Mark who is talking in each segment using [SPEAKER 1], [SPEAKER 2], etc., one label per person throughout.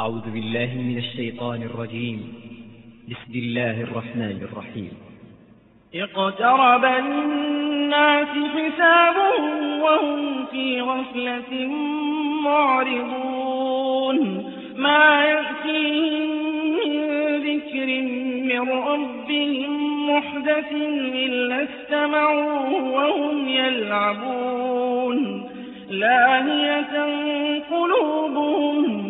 [SPEAKER 1] أعوذ بالله من الشيطان الرجيم بسم الله الرحمن الرحيم
[SPEAKER 2] اقترب الناس حسابهم وهم في غفلة معرضون ما يأتيهم من ذكر من ربهم محدث إلا استمعوا وهم يلعبون لاهية قلوبهم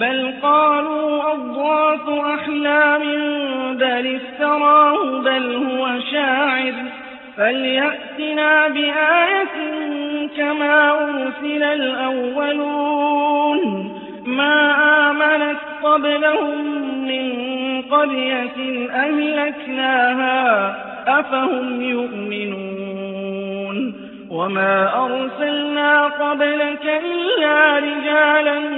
[SPEAKER 2] بل قالوا أضغاث أحلام بل افتراه بل هو شاعر فليأتنا بآية كما أرسل الأولون ما آمنت قبلهم من قرية أهلكناها أفهم يؤمنون وما أرسلنا قبلك إلا رجالا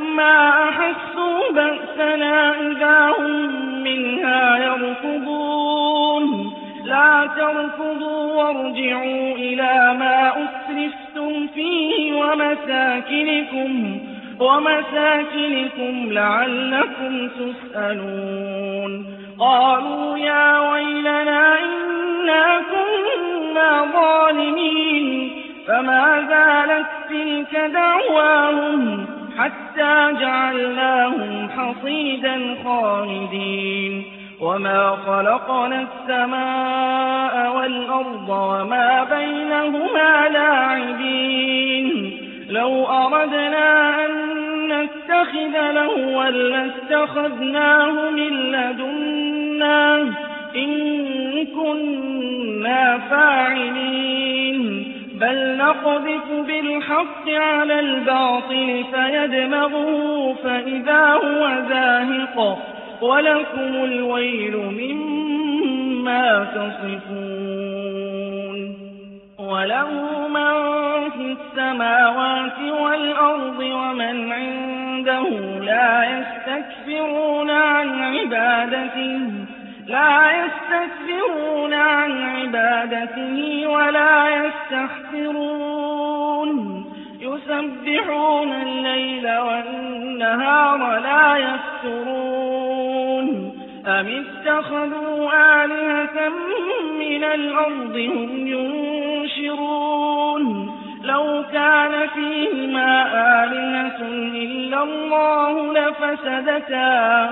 [SPEAKER 2] ثم أحسوا بأسنا إذا هم منها يركضون لا تركضوا وارجعوا إلى ما أسرفتم فيه ومساكنكم ومساكنكم لعلكم تسألون قالوا يا ويلنا إنا كنا ظالمين فما زالت تلك دعواهم حتى جعلناهم حصيدا خالدين وما خلقنا السماء والأرض وما بينهما لاعبين لو أردنا أن نتخذ لهوا لاتخذناه من لدنا إن كنا فاعلين بل نقذف بالحق على الباطل فيدمغه فإذا هو زاهق ولكم الويل مما تصفون وله من في السماوات والأرض ومن عنده لا يستكبرون عن عبادته لا يستكبرون عن عبادته ولا يستحسرون يسبحون الليل والنهار لا يفترون أم اتخذوا آلهة من الأرض هم ينشرون لو كان فيهما آلهة إلا الله لفسدتا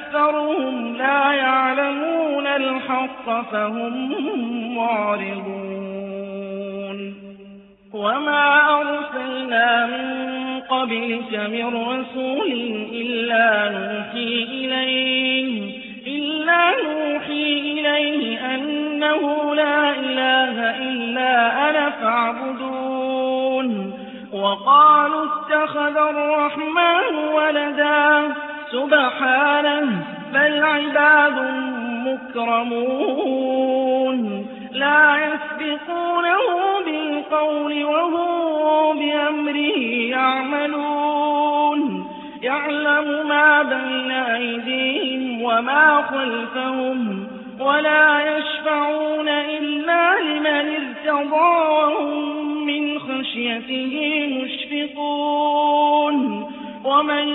[SPEAKER 2] أكثرهم لا يعلمون الحق فهم معرضون وما أرسلنا من قبلك من رسول إلا نوحي إليه إلا نوحي إليه أنه لا إله إلا أنا فاعبدون وقالوا اتخذ الرحمن ولداً سبحانه بل عباد مكرمون لا يسبقونه بالقول وهم بأمره يعملون يعلم ما بين أيديهم وما خلفهم ولا يشفعون إلا لمن ارتضى وهم من خشيته مشفقون ومن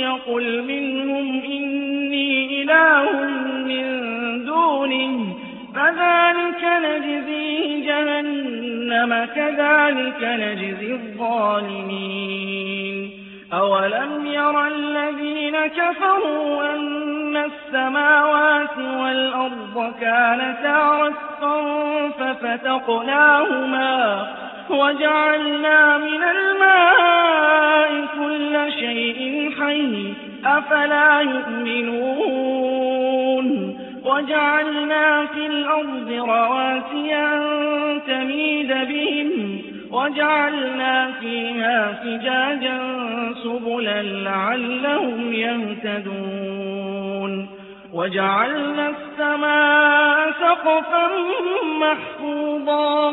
[SPEAKER 2] يقل منهم إني إله من دونه فذلك نجزيه جهنم كذلك نجزي الظالمين أولم ير الذين كفروا أن السماوات والأرض كانتا رسقا ففتقناهما وجعلنا من الماء كل شيء حي أفلا يؤمنون وجعلنا في الأرض رواسي أن تميد بهم وجعلنا فيها فجاجا سبلا لعلهم يهتدون وجعلنا السماء سقفا محفوظا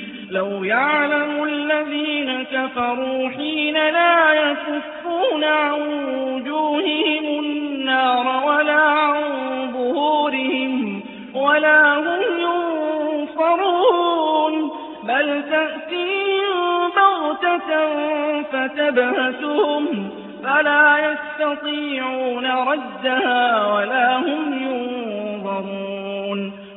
[SPEAKER 2] لو يعلم الذين كفروا حين لا يكفون عن وجوههم النار ولا عن ظهورهم ولا هم ينصرون بل تأتيهم بغتة فتبهتهم فلا يستطيعون ردها ولا هم ينظرون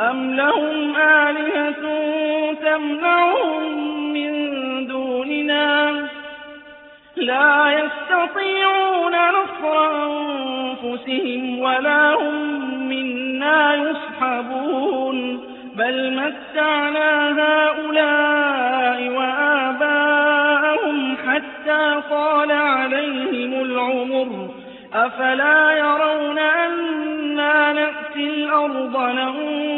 [SPEAKER 2] أم لهم آلهة تمنعهم من دوننا لا يستطيعون نصر أنفسهم ولا هم منا يصحبون بل متعنا هؤلاء وآباءهم حتى طال عليهم العمر أفلا يرون أنا نأتي الأرض ننظر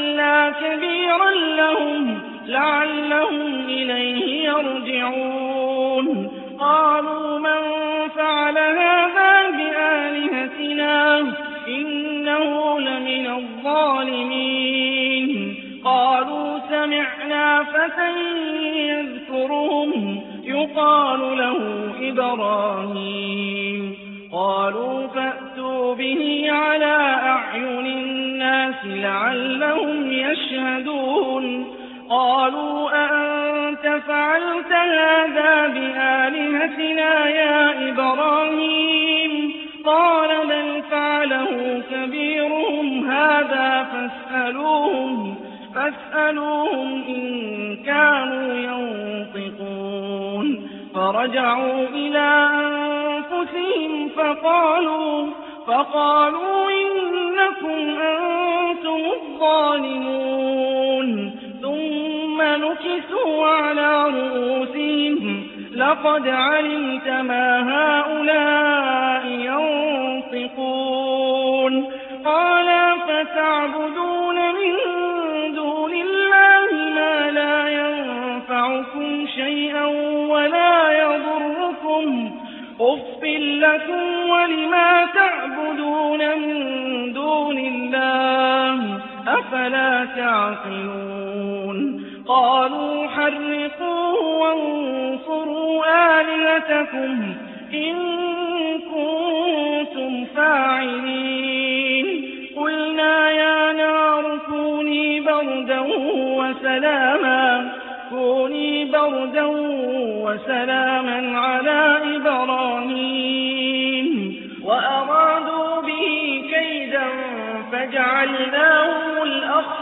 [SPEAKER 2] كبيرا لهم لعلهم إليه يرجعون قالوا من فعل هذا بآلهتنا إنه لمن الظالمين قالوا سمعنا فتى يذكرهم يقال له إبراهيم قالوا فأتوا به على أعين الناس للناس لعلهم يشهدون قالوا أأنت فعلت هذا بآلهتنا يا إبراهيم قال بل فعله كبيرهم هذا فاسألوهم فاسألوهم إن كانوا ينطقون فرجعوا إلى أنفسهم فقالوا فقالوا إنكم أنتم ظالمون ثم نكسوا على رؤوسهم لقد علمت ما هؤلاء ينطقون قال فتعبدون من دون الله ما لا ينفعكم شيئا ولا يضركم أف لكم ولما تعبدون من أفلا تعقلون قالوا حرقوه وانصروا آلهتكم إن كنتم فاعلين قلنا يا نار كوني بردا وسلاما كوني بردا وسلاما على إبراهيم وأرادوا به كيدا فجعلناه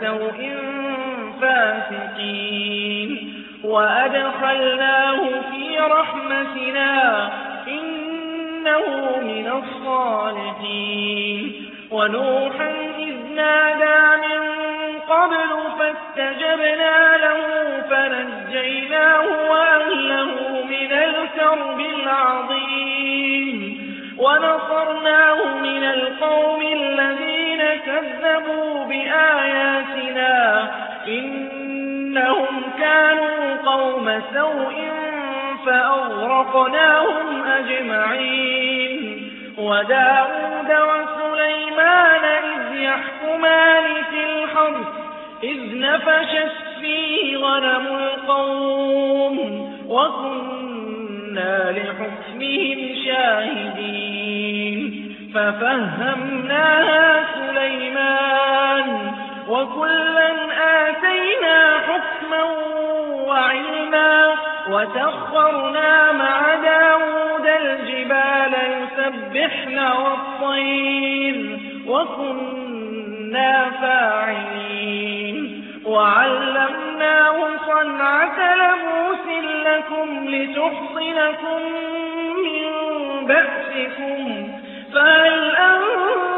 [SPEAKER 2] سوء فاسقين وأدخلناه في رحمتنا إنه من الصالحين ونوحا إذ نادى من قبل فاستجبنا له فنجيناه وأهله من الكرب العظيم ونصرناه من القوم كذبوا بآياتنا إنهم كانوا قوم سوء فأغرقناهم أجمعين وداود وسليمان إذ يحكمان في الحرب إذ نفشت فيه غنم القوم وكنا لحكمهم شاهدين ففهمناها الرحمن وكلا آتينا حكما وعلما وسخرنا مع داود الجبال يسبحن والطير وكنا فاعلين وعلمناه صنعة لبوس لكم لتحصنكم من بأسكم فهل أنتم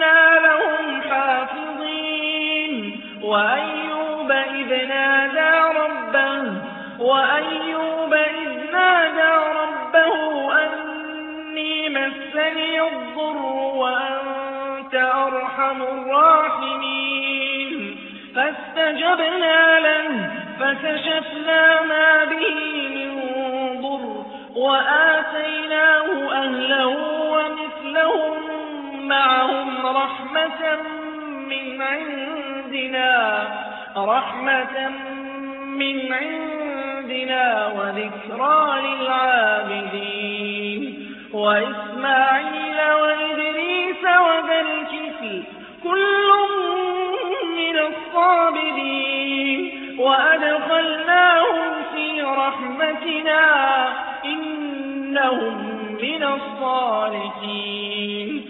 [SPEAKER 2] كنا لهم حافظين وأيوب إذ نادى ربه وأيوب إذ نادى ربه أني مسني الضر وأنت أرحم الراحمين فاستجبنا له فكشفنا ما به من ضر وآتيناه أهله ومثلهم معهم رحمة من عندنا رحمة من عندنا وذكرى للعابدين وإسماعيل وإدريس وذا الكفل كل من الصابرين وأدخلناهم في رحمتنا إنهم من الصالحين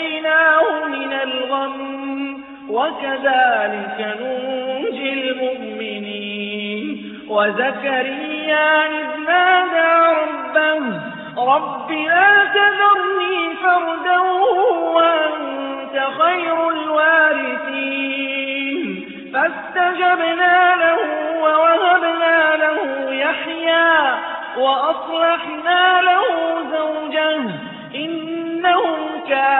[SPEAKER 2] ونجيناه من الغم وكذلك ننجي المؤمنين وزكريا إذ نادى ربه رب لا تذرني فردا وأنت خير الوارثين فاستجبنا له ووهبنا له يحيى وأصلحنا له زوجه إنهم كانوا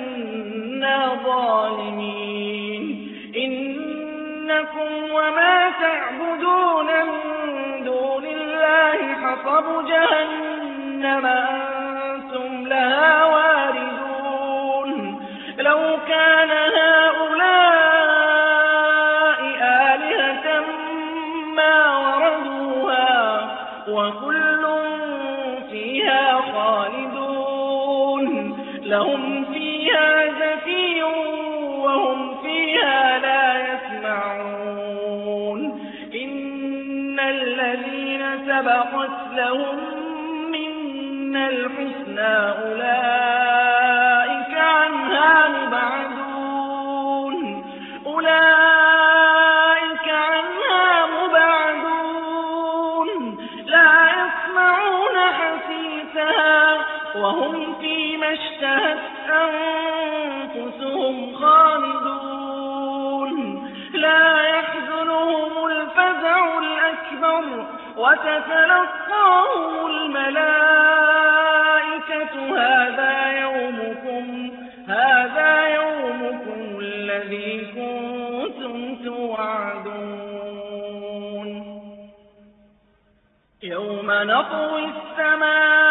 [SPEAKER 2] ظالمين إنكم وما تعبدون من دون الله حصب جهنم أنتم لها واردون لو كان وهم فيما اشتهت أنفسهم خالدون لا يحزنهم الفزع الأكبر وتتلقاهم الملائكة هذا يومكم هذا يومكم الذي كنتم توعدون يوم نطوي السماء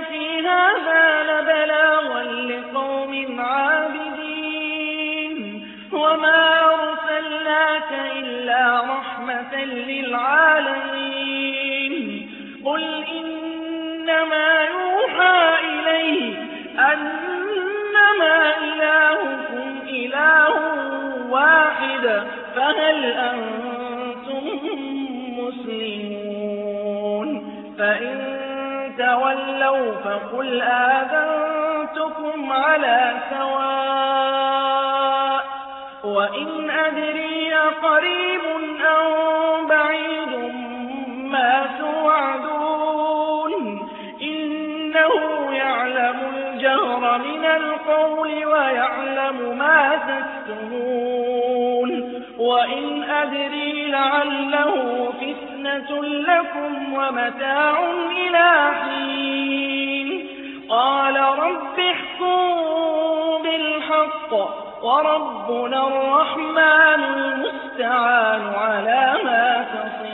[SPEAKER 2] في هذا لبلاغا لقوم عابدين وما أرسلناك إلا رحمة للعالمين قل إنما يوحى إليه أنما إلهكم إله واحد فهل أنتم مسلمون فإن تولوا فقل آذنتكم على سواء وإن أدري قريب أو بعيد ما توعدون إنه يعلم الجهر من القول ويعلم ما تكتمون وإن أدري لعله فِتْنَةٌ لَكُمْ وَمَتَاعٌ إِلَى حِينٍ قَالَ رَبِّ احْكُم بِالْحَقِّ وَرَبُّنَا الرَّحْمَنُ الْمُسْتَعَانُ عَلَى مَا تَصِفُونَ